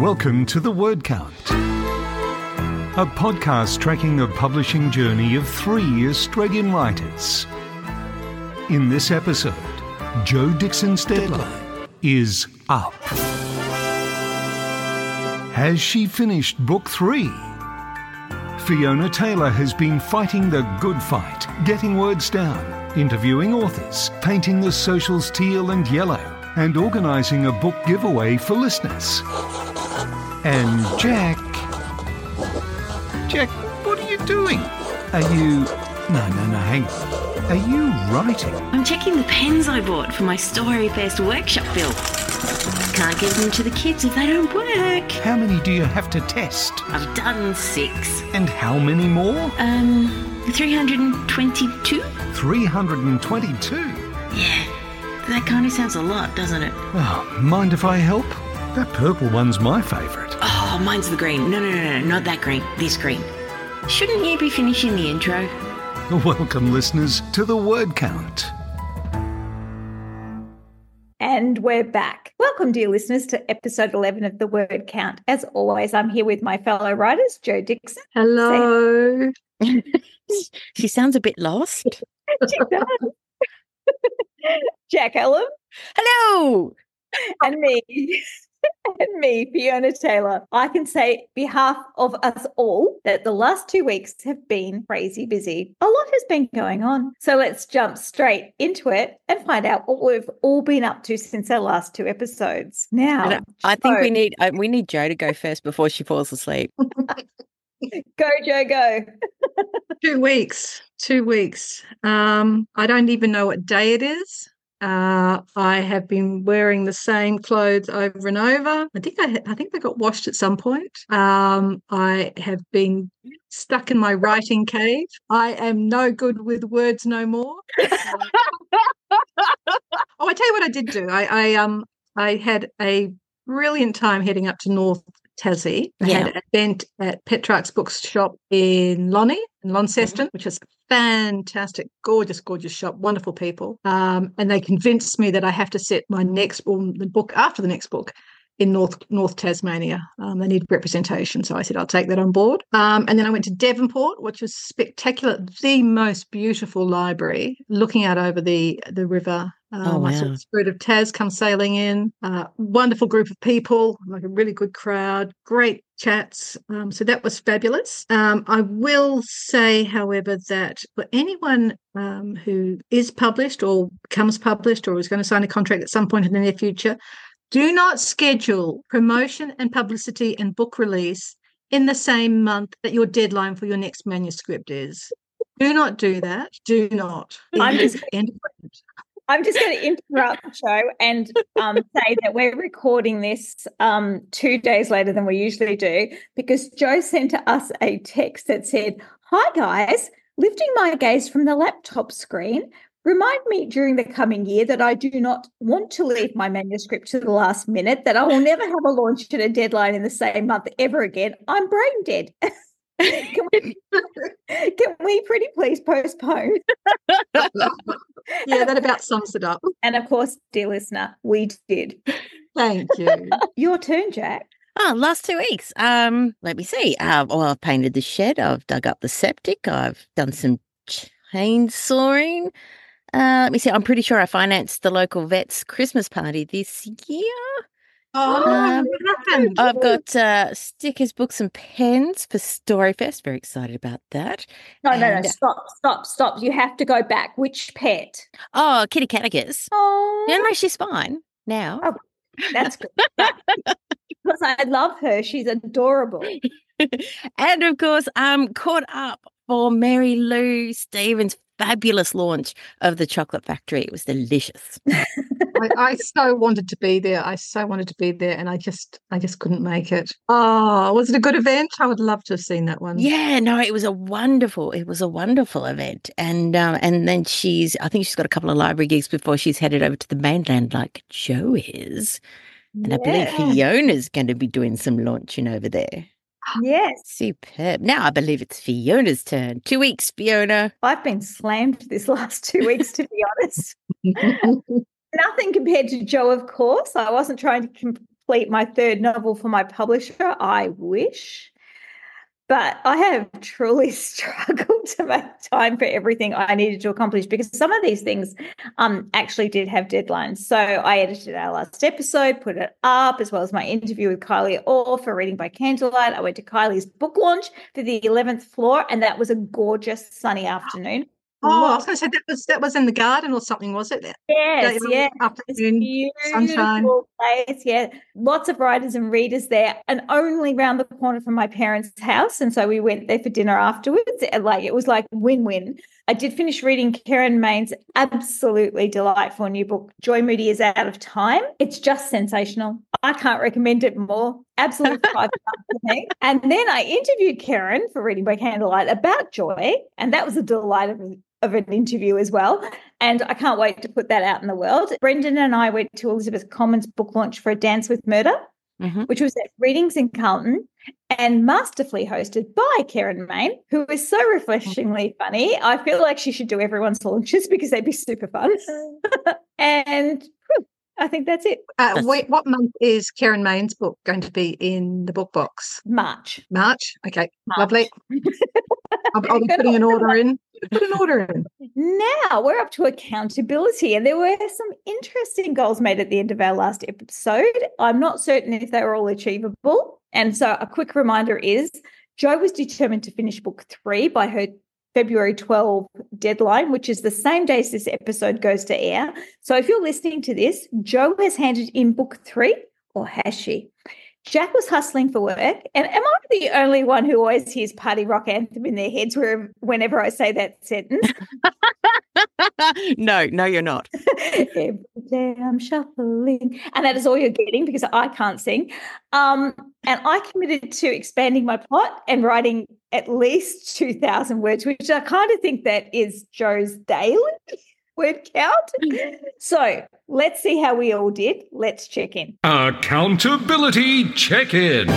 Welcome to The Word Count, a podcast tracking the publishing journey of three Australian writers. In this episode, Jo Dixon's deadline is up. Has she finished book three? Fiona Taylor has been fighting the good fight, getting words down, interviewing authors, painting the socials teal and yellow, and organising a book giveaway for listeners. And Jacq. Jacq, what are you doing? Are you. No, no, no, hang on. Are you writing? I'm checking the pens I bought for my Storyfest workshop build. Can't give them to the kids if they don't work. How many do you have to test? I've done six. And how many more? Um, 322? 322. Yeah, that kind of sounds a lot, doesn't it? Oh, mind if I help? That purple one's my favourite. Oh, mine's the green. No, no, no, no, not that green. This green. Shouldn't you be finishing the intro? Welcome, listeners, to the word count. And we're back. Welcome, dear listeners, to episode 11 of The Word Count. As always, I'm here with my fellow writers, Jo Dixon. Hello. she sounds a bit lost. She does. Jacq Ellem Hello. and me. And me, Fiona Taylor. I can say, behalf of us all, that the last two weeks have been crazy busy. A lot has been going on. So let's jump straight into it and find out what we've all been up to since our last two episodes. Now, And I think we need uh, we need Jo to go first before she falls asleep. go, Jo, go. Two weeks. Two weeks. Um, I don't even know what day it is. Uh, I have been wearing the same clothes over and over. I think I, I think they got washed at some point. Um, I have been stuck in my writing cave. I am no good with words no more. oh, I tell you what I did do. I, I um I had a brilliant time heading up to North Tassie. I had an event at Petrarch's Bookshop in Lonnie, in Launceston, which is fantastic, gorgeous, gorgeous shop, wonderful people. Um, and they convinced me that I have to set my next or the book after the next book in North North Tasmania. Um, they need representation, so I said I'll take that on board. Um, and then I went to Devonport, which was spectacular, the most beautiful library, looking out over the the river. Um, I saw the Spirit of Taz come sailing in. Uh, wonderful group of people, like a really good crowd, great chats. Um, so that was fabulous. Um, I will say, however, that for anyone um, who is published or becomes published or is going to sign a contract at some point in the near future, do not schedule promotion and publicity and book release in the same month that your deadline for your next manuscript is. Do not do that. Do not. I'm It is just- end of it. I'm just going to interrupt the show and um, say that we're recording this um, two days later than we usually do because Jo sent to us a text that said, Hi guys, lifting my gaze from the laptop screen. Remind me during the coming year that I do not want to leave my manuscript to the last minute, that I will never have a launch and a deadline in the same month ever again. I'm brain dead. can, we, can we pretty please postpone? yeah, that about sums it up. And of course, dear listener, we did. Thank you. Your turn, Jacq. Oh, last two weeks. Um, let me see. Uh, well, I've painted the shed. I've dug up the septic. I've done some chainsawing. Uh, let me see. I'm pretty sure I financed the local vet's Christmas party this year. Oh, Um. I've got uh, stickers, books, and pens for Storyfest. Very excited about that. No, no, no. Stop, stop, stop. You have to go back. Which pet? Oh, Kitty Catechus. Oh, Yeah, no, she's fine now. Oh. that's good. because I love her. She's adorable. and of course, um, caught up for Mary Lou Stephens' fabulous launch of the Chocolate Factory. It was delicious. I, I so wanted to be there. I so wanted to be there, and I just, I just couldn't make it. Oh, was it a good event? I would love to have seen that one. Yeah, no, it was a wonderful, it was a wonderful event, and um, and then she's, I think she's got a couple of library gigs before she's headed over to the mainland, like Jo is, and I believe Yeah. Fiona's going to be doing some launching over there. Yes, Superb. Now I believe it's Fiona's turn. Two weeks, Fiona. I've been slammed this last two weeks, to be honest. Nothing compared to Jo, of course. I wasn't trying to complete my third novel for my publisher. I wish. But I have truly struggled to make time for everything I needed to accomplish because some of these things um, actually did have deadlines. So I edited our last episode, put it up, as well as my interview with Kylie Orr for Reading by Candlelight. I went to Kylie's book launch for the 11th floor, and that was a gorgeous sunny afternoon. Oh, I was going to say that was that was in the garden or something, was it? Yes, yeah. Afternoon, sunshine. Place, yeah. Lots of writers and readers there, and only round the corner from my parents' house. And so we went there for dinner afterwards. And like it was like win-win. I did finish reading Kerryn Mayne's absolutely delightful new book, Joy Moody is Out of Time. It's just sensational. I can't recommend it more. Absolute five. And then I interviewed Kerryn for Reading by Candlelight about Joy, and that was a delight of of an interview as well. And I can't wait to put that out in the world. Brendan and I went to Elizabeth Coleman's book launch for A Dance with Murder, mm-hmm. which was at Readings in Carlton and masterfully hosted by Kerryn Mayne, who is so refreshingly funny. I feel like she should do everyone's launches because they'd be super fun. and whew, I think that's it. Uh, wait, what month is Kerryn Mayne's book going to be in the book box? March. March. Okay, March. lovely. I'll, I'll be putting an order in. Put an order in. Now we're up to accountability, and there were some interesting goals made at the end of our last episode. I'm not certain if they were all achievable, and so a quick reminder is Jo was determined to finish book three by her February 12 deadline, which is the same day as this episode goes to air. So if you're listening to this, Jo has handed in book three, or has she? Jacq was hustling for work. And am I the only one who always hears party rock anthem in their heads where, whenever I say that sentence? no, no, you're not. Every day I'm shuffling. And that is all you're getting because I can't sing. Um, and I committed to expanding my plot and writing at least 2,000 words, which I kind of think that is Jo's daily word count. So let's see how we all did. Let's check in. Accountability check in.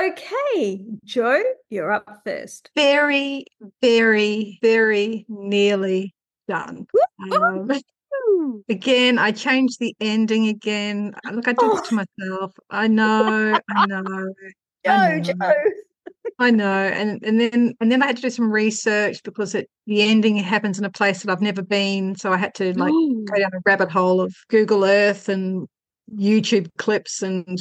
Okay, Jo, you're up first. Very, very, very nearly done. Um, again, I changed the ending again. Look, I did oh. this to myself. I know, I know. Jo, I know. Jo. I know, and and then and then I had to do some research because it the ending happens in a place that I've never been, so I had to like Ooh. go down a rabbit hole of Google Earth and YouTube clips and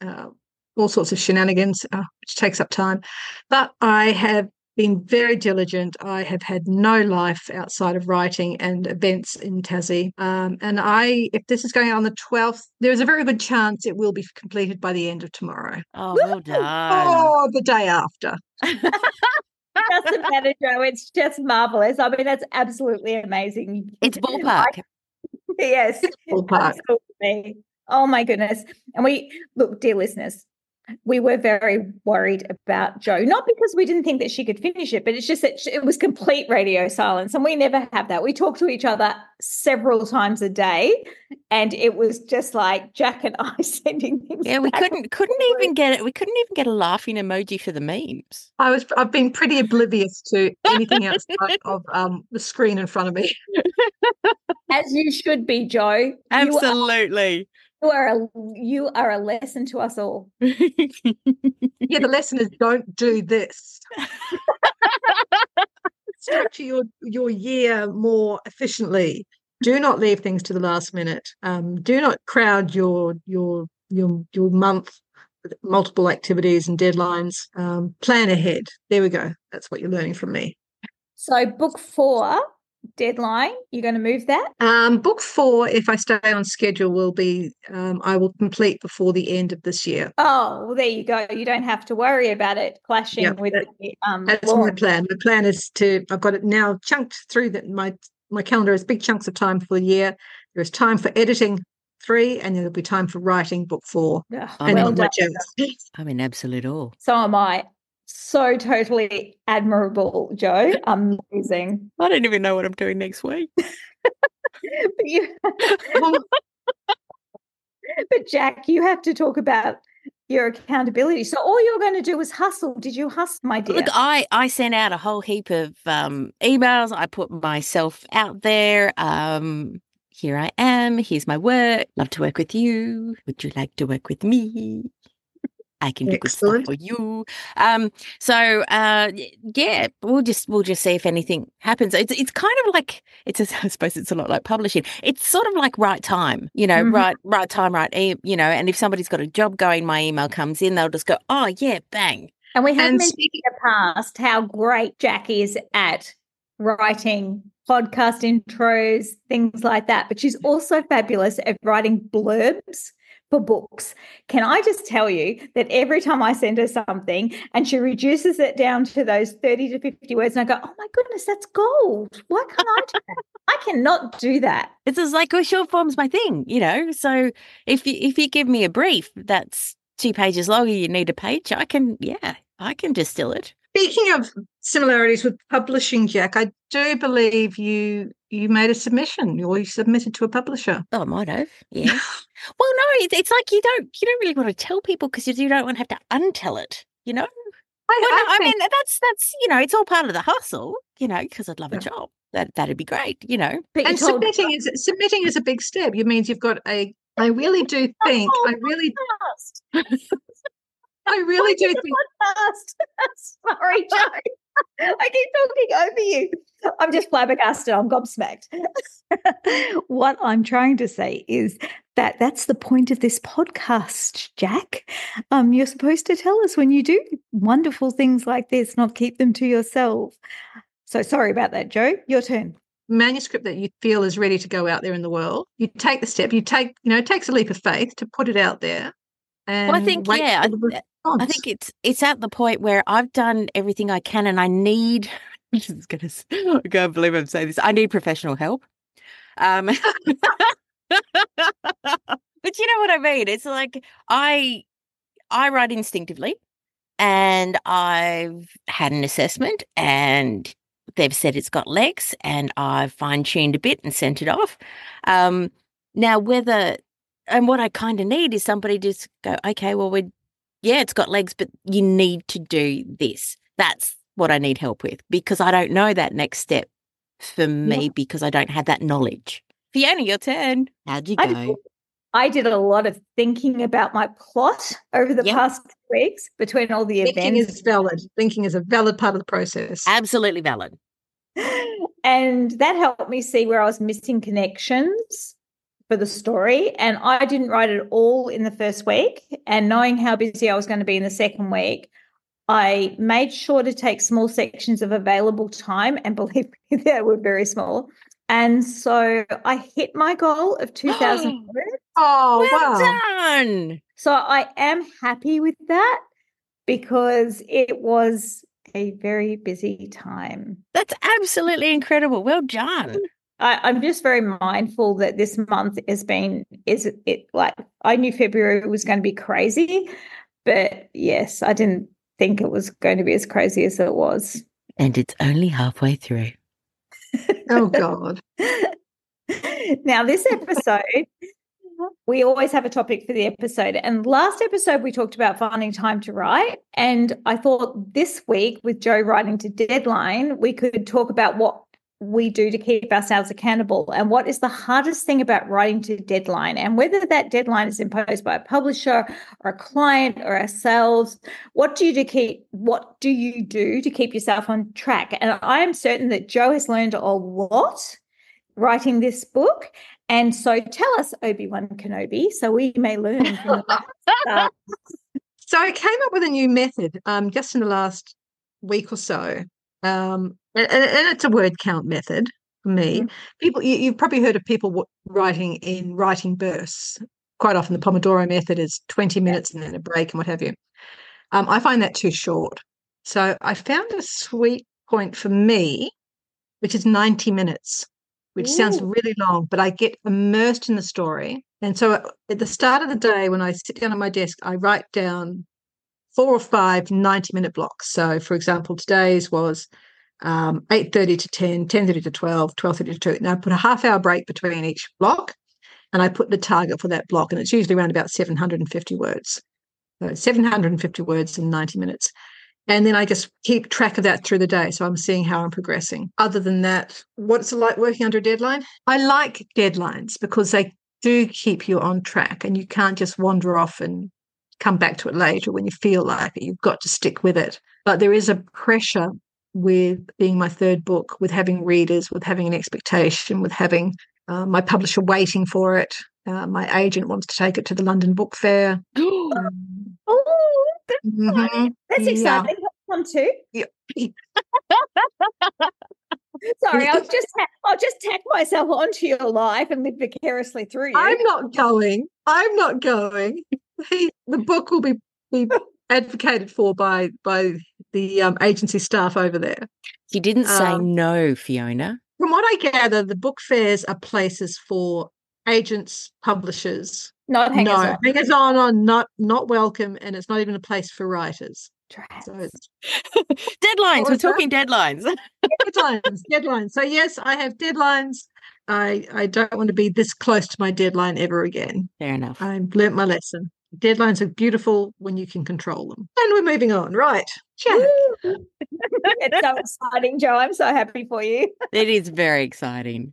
uh, all sorts of shenanigans, uh, which takes up time. But I have been very diligent. I have had no life outside of writing and events in Tassie. Um, and I, if this is going on the 12th, there is a very good chance it will be completed by the end of tomorrow. Oh, well done. Oh, the day after. doesn't matter, Jo. It's just marvelous. I mean, that's absolutely amazing. It's ballpark. yes. It's ballpark. Absolutely. Oh my goodness. And we look, dear listeners, we were very worried about Jo, not because we didn't think that she could finish it, but it's just that it was complete radio silence. And we never have that. We talk to each other several times a day. And it was just like Jacq and I sending things. Yeah, we couldn't couldn't even get it. We couldn't even get a laughing emoji for the memes. I was I've been pretty oblivious to anything outside of um, the screen in front of me. As you should be, Jo. Absolutely. You are a you are a lesson to us all. yeah, the lesson is don't do this. Structure your your year more efficiently. Do not leave things to the last minute. Um, do not crowd your your your your month with multiple activities and deadlines. Um, plan ahead. There we go. That's what you're learning from me. So, book four deadline? You're going to move that? Um, book four, if I stay on schedule, will be um, I will complete before the end of this year. Oh, well, there you go. You don't have to worry about it clashing yep, with that, the. Um, that's launch. my plan. My plan is to. I've got it now chunked through that. My my calendar has big chunks of time for the year. There is time for editing three, and there'll be time for writing book four. Oh, and well done. I'm in absolute awe. So am I so totally admirable, Jo. Amazing. I don't even know what I'm doing next week. but, you, but Jacq, you have to talk about your accountability. So all you're going to do is hustle. Did you hustle, my dear? Look, I I sent out a whole heap of um, emails. I put myself out there. Um, here I am. Here's my work. Love to work with you. Would you like to work with me? I can do good stuff for you. Um, so uh, yeah, we'll just we'll just see if anything happens. It's it's kind of like it's a, I suppose it's a lot like publishing. It's sort of like right time, you know, Mhm. right right time, right. E- you know, and if somebody's got a job going, my email comes in, they'll just go, oh yeah, bang. And we have And mentioned in the past how great Jacq is at writing podcast intros, things like that. But she's also fabulous at writing blurbs for books. Can I just tell you that every time I send her something and she reduces it down to those 30 to 50 words, and I go, oh my goodness, that's gold. Why can't I do that? I cannot do that. It's just like, well, short form's my thing, you know. So if you if you give me a brief that's two pages long and you need a page, I can, yeah, I can distill it. Speaking of similarities with publishing, Jacq, I do believe you you made a submission or you submitted to a publisher. Oh, I might have, yeah. well, no, it's, it's like you don't you don't really want to tell people because you, don't want to have to untell it, you know. I, Well, no, I I, mean that's that's you know it's all part of the hustle, you know, because I'd love a job. That that'd be great, you know. But and told submitting is submitting is a big step. It means you've got a. I really do oh, think. Oh, I really. I really do think. podcast. Sorry, Jo. I keep talking over you. I'm just flabbergasted. I'm gobsmacked. what I'm trying to say is that that's the point of this podcast, Jacq. Um, you're supposed to tell us when you do wonderful things like this, not keep them to yourself. So sorry about that, Jo. Your turn. manuscript that you feel is ready to go out there in the world. You take the step. You take, you know, it takes a leap of faith to put it out there. And Well, I think yeah, the I, think it's it's at the point where I've done everything I can, and I need. This is gonna. I can't believe I'm saying this. I need professional help. Um, but you know what I mean. It's like I I write instinctively, and I've had an assessment, and they've said it's got legs, and I've fine tuned a bit and sent it off. Um, now whether and what I kind of need is somebody just go, okay, well, we, yeah, it's got legs, but you need to do this. That's what I need help with because I don't know that next step for me because I don't have that knowledge. Fiona, your turn. How'd you I go? did, I did a lot of thinking about my plot over the Yep. past weeks between all the thinking events. is valid. Thinking is a valid part of the process. Absolutely valid. and that helped me see where I was missing connections for the story. And I didn't write it all in the first week. And knowing how busy I was going to be in the second week, I made sure to take small sections of available time. And believe me, they were very small. And so I hit my goal of 2,000 words. Oh well wow! done. So I am happy with that because it was a very busy time. That's absolutely incredible. Well done. I, I'm just very mindful that this month has been is it like I knew February was going to be crazy, but yes, I didn't think it was going to be as crazy as it was. And it's only halfway through. Oh god! now, this episode, we always have a topic for the episode. And last episode, we talked about finding time to write. And I thought this week, with Jo writing to deadline, we could talk about what we do to keep ourselves accountable. And what is the hardest thing about writing to deadline? And whether that deadline is imposed by a publisher or a client or ourselves what do you to keep what do you do to keep yourself on track? And i am certain that jo has learned a lot writing this book. And so tell us obi-wan kenobi so we may learn from. So I came up with a new method um, just in the last week or so, um, and, and- it's a word count method for me. Mhm. People, you, you've probably heard of people writing in writing bursts. Quite often, the Pomodoro method is twenty minutes and then a break and what have you. Um, I find that too short, so I found a sweet point for me, which is ninety minutes, which sounds really long, but I get immersed in the story. And so at the start of the day, when I sit down at my desk, I write down four or five 90 minute blocks. So, for example, today's was um, 8.30 to 10, 10.30 to 12, 12.30 to 2. And I put a half hour break between each block and I put the target for that block. And it's usually around about 750 words. So 750 words in 90 minutes. And then I just keep track of that through the day. So I'm seeing how I'm progressing. Other than that, what's it like working under a deadline? I like deadlines because they do keep you on track and you can't just wander off and come back to it later when you feel like it. You've got to stick with it. But there is a pressure with being my third book, with having readers, with having an expectation, with having uh, my publisher waiting for it. Uh, my agent wants to take it to the London Book Fair. um, oh, that's, mm-hmm. that's exciting. Yeah. One too. Yeah. Sorry, I'll just I'll just tack myself onto your life and live vicariously through you. I'm not going. I'm not going. the book will be be advocated for by by the um, agency staff over there. You didn't say um, no, Fiona. From what I gather, the book fairs are places for agents, publishers. Not hangers no, on. hangers on are not not welcome, and it's not even a place for writers. So deadlines. We're talking that? deadlines. deadlines. Deadlines. So yes, I have deadlines. I I don't want to be this close to my deadline ever again. Fair enough. I've learnt my lesson. Deadlines are beautiful when you can control them. And we're moving on. Right. it's so exciting, Jo. I'm so happy for you. it is very exciting.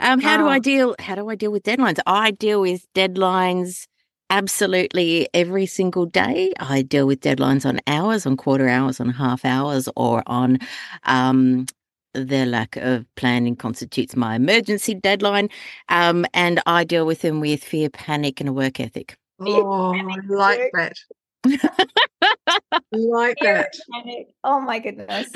Um, how do I deal? How do I deal with deadlines? I deal with deadlines absolutely every single day. I deal with deadlines on hours, on quarter hours, on half hours, or on um, the lack of planning constitutes my emergency deadline. Um, and I deal with them with fear, panic, and a work ethic. Oh, I like that. like that. Oh my goodness.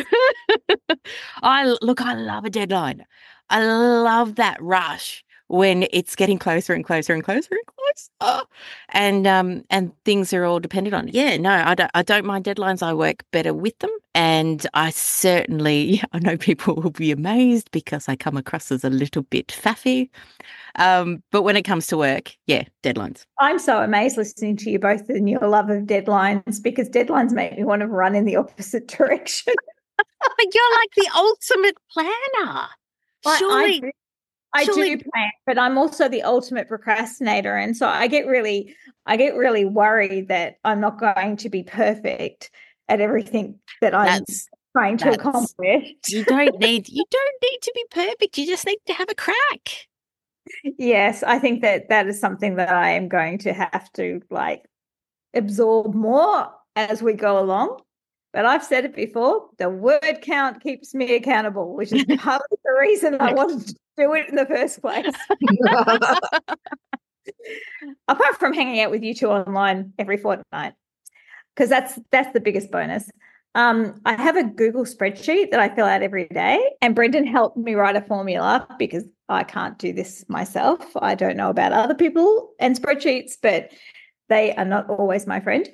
I look, I love a deadline. I love that rush when it's getting closer and closer and closer and closer, and um and things are all dependent on. Yeah, no, I don't. I don't mind deadlines. I work better with them, and I certainly I know people will be amazed because I come across as a little bit faffy. Um, but when it comes to work, yeah, deadlines. I'm so amazed listening to you both and your love of deadlines because deadlines make me want to run in the opposite direction. but you're like the ultimate planner. Surely, I, do plan, but I'm also the ultimate procrastinator. And so I get really, I get really worried that I'm not going to be perfect at everything that I'm that's, trying to accomplish. you don't need you don't need to be perfect. You just need to have a crack. Yes, I think that that is something that I am going to have to like absorb more as we go along. But I've said it before, the word count keeps me accountable, which is part of the reason I wanted to do it in the first place. Apart from hanging out with you two online every fortnight, because that's that's the biggest bonus. Um, I have a Google spreadsheet that I fill out every day, and Brendan helped me write a formula because I can't do this myself. I don't know about other people and spreadsheets, but they are not always my friend.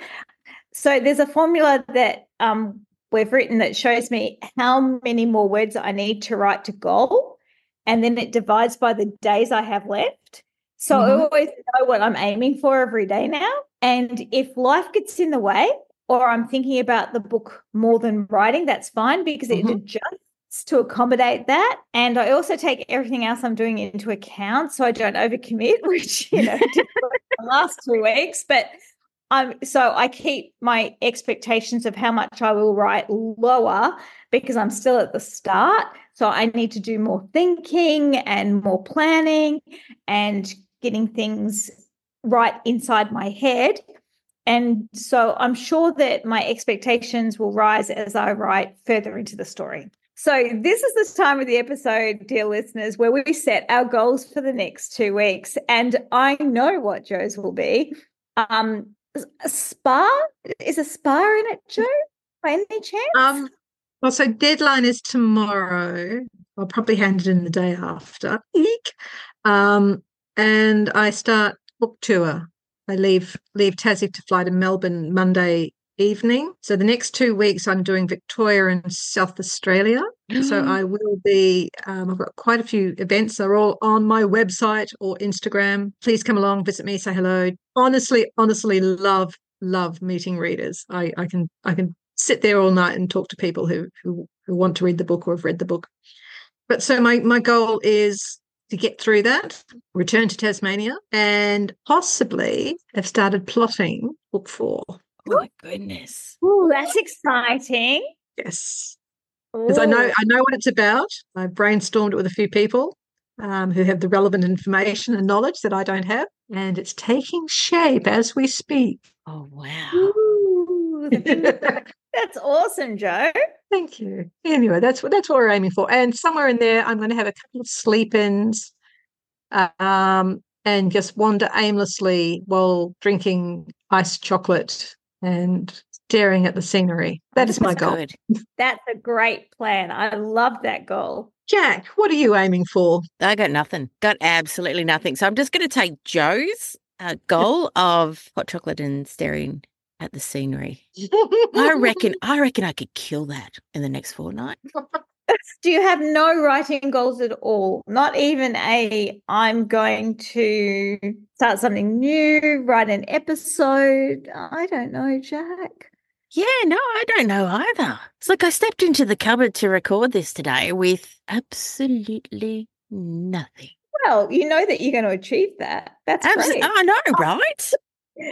So there's a formula that um, we've written that shows me how many more words I need to write to goal and then it divides by the days I have left. So mm-hmm. I always know what I'm aiming for every day now. And if life gets in the way, or I'm thinking about the book more than writing, that's fine because mm-hmm. it adjusts to accommodate that. And I also take everything else I'm doing into account so I don't overcommit, which, you know, the last two weeks. But um, so I keep my expectations of how much I will write lower because I'm still at the start. So I need to do more thinking and more planning and getting things right inside my head. And so I'm sure that my expectations will rise as I write further into the story. So, this is the time of the episode, dear listeners, where we set our goals for the next two weeks. And I know what Jo's will be. Um, a spa is a spa in it, Jo? By any chance? Um, well, so deadline is tomorrow. I'll probably hand it in the day after. Eek. Um, and I start book tour. I leave leave Tassie to fly to Melbourne Monday evening. So the next two weeks, I'm doing Victoria and South Australia. So I will be. Um, I've got quite a few events. They're all on my website or Instagram. Please come along, visit me, say hello. Honestly, honestly, love love meeting readers. I, I can I can sit there all night and talk to people who, who who want to read the book or have read the book. But so my my goal is to get through that, return to Tasmania, and possibly have started plotting book four. Oh my goodness. Oh, that's exciting. Yes. Because I know I know what it's about. I brainstormed it with a few people um, who have the relevant information and knowledge that I don't have, and it's taking shape as we speak. Oh wow. Ooh, that's awesome, Jo. Thank you. Anyway, that's what that's what we're aiming for. And somewhere in there, I'm going to have a couple of sleep-ins, um, and just wander aimlessly while drinking iced chocolate and staring at the scenery. That is my goal. good. That's a great plan. I love that goal. Jacq, what are you aiming for? I got nothing. Got absolutely nothing. So I'm just going to take Jo's uh, goal of hot chocolate and staring at the scenery. I reckon. I reckon I could kill that in the next fortnight. Do you have no writing goals at all? Not even a I'm going to start something new, write an episode. I don't know, Jacq. Yeah, no, I don't know either. It's like I stepped into the cupboard to record this today with absolutely nothing. Well, you know that you're going to achieve that. That's Abs- great. I know, oh. right?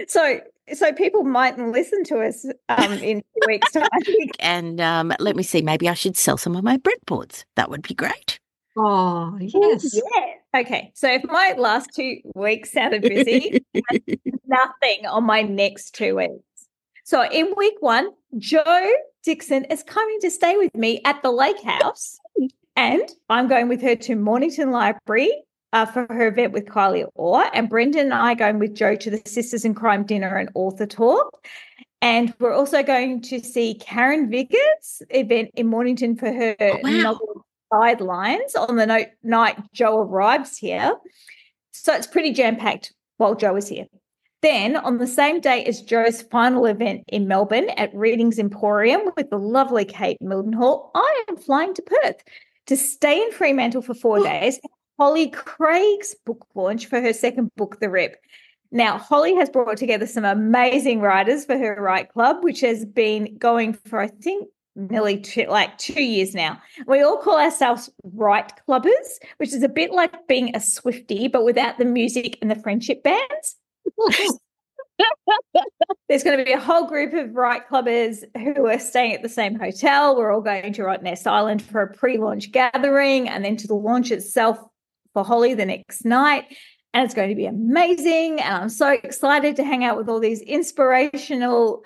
So, so people mightn't listen to us um, in two weeks' time. And um, let me see, maybe I should sell some of my breadboards. That would be great. Oh, yes. Yeah. Okay. So if my last two weeks sounded busy, nothing on my next two weeks. So in week one, Jo Dixon is coming to stay with me at the lake house. And I'm going with her to Mornington Library uh, for her event with Kylie Orr. And Brendan and I are going with Jo to the Sisters in Crime dinner and author talk. And we're also going to see Karen Viggers event in Mornington for her Oh, wow. novel Sidelines on the note, night Jo arrives here. So it's pretty jam packed while Jo is here. Then, on the same day as Jo's final event in Melbourne at Readings Emporium with the lovely Kate Mildenhall, I am flying to Perth to stay in Fremantle for four days. Holly Craig's book launch for her second book, The Rip. Now, Holly has brought together some amazing writers for her Write Club, which has been going for, I think, nearly two, like two years now. We all call ourselves Write Clubbers, which is a bit like being a Swifty, but without the music and the friendship bands. There's going to be a whole group of Write Clubbers who are staying at the same hotel. We're all going to Rottnest Island for a pre launch gathering and then to the launch itself for Holly the next night. And it's going to be amazing. And I'm so excited to hang out with all these inspirational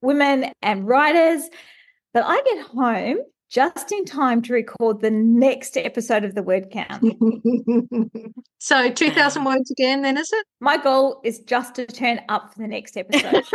women and writers. But I get home just in time to record the next episode of the Word Count. so 2,000 words again, then, is it? My goal is just to turn up for the next episode.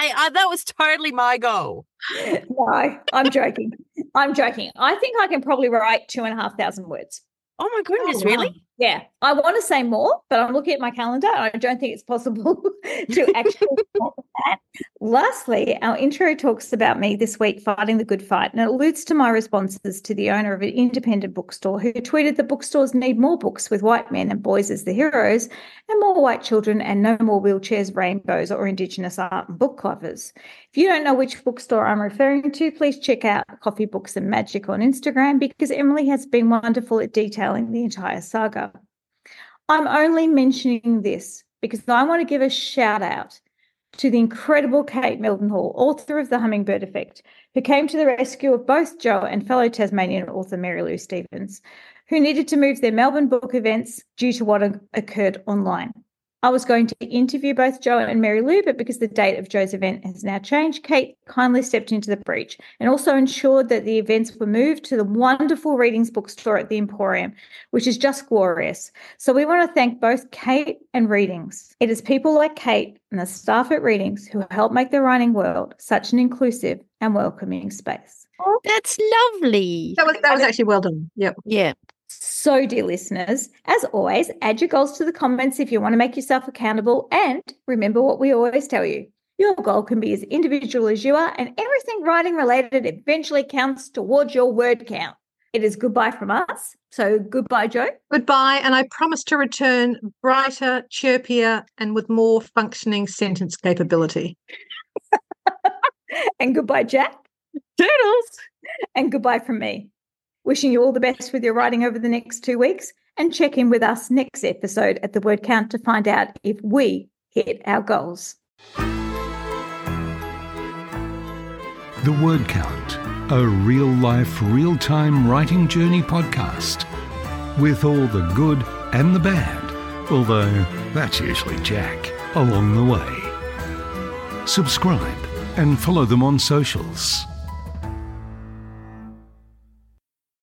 Hey, I, that was totally my goal. no, I'm joking. I'm joking. I think I can probably write two and a half thousand words. Oh my goodness, oh, wow. really? Yeah, I want to say more, but I'm looking at my calendar and I don't think it's possible to actually. Lastly, our intro talks about me this week fighting the good fight and it alludes to my responses to the owner of an independent bookstore who tweeted that bookstores need more books with white men and boys as the heroes and more white children and no more wheelchairs, rainbows, or Indigenous art and book covers. If you don't know which bookstore I'm referring to, please check out Coffee Books and Magic on Instagram because Emily has been wonderful at detailing the entire saga. I'm only mentioning this because I want to give a shout out to the incredible Kate Mildenhall, author of The Hummingbird Effect, who came to the rescue of both Jo and fellow Tasmanian author Mary Lou Stephens, who needed to move their Melbourne book events due to what occurred online. I was going to interview both Jo and Mary Lou, but because the date of Jo's event has now changed, Kate kindly stepped into the breach and also ensured that the events were moved to the wonderful Readings bookstore at the Emporium, which is just glorious. So we want to thank both Kate and Readings. It is people like Kate and the staff at Readings who help make the writing world such an inclusive and welcoming space. Oh, that's lovely. That was, that was actually well done. Yep. Yeah. So, dear listeners, as always, add your goals to the comments if you want to make yourself accountable. And remember what we always tell you your goal can be as individual as you are, and everything writing related eventually counts towards your word count. It is goodbye from us. So, goodbye, Jo. Goodbye. And I promise to return brighter, chirpier, and with more functioning sentence capability. and goodbye, Jacq. Toodles. And goodbye from me. Wishing you all the best with your writing over the next two weeks and check in with us next episode at the word count to find out if we hit our goals. The Word Count, a real life, real time writing journey podcast with all the good and the bad, although that's usually Jacq along the way. Subscribe and follow them on socials.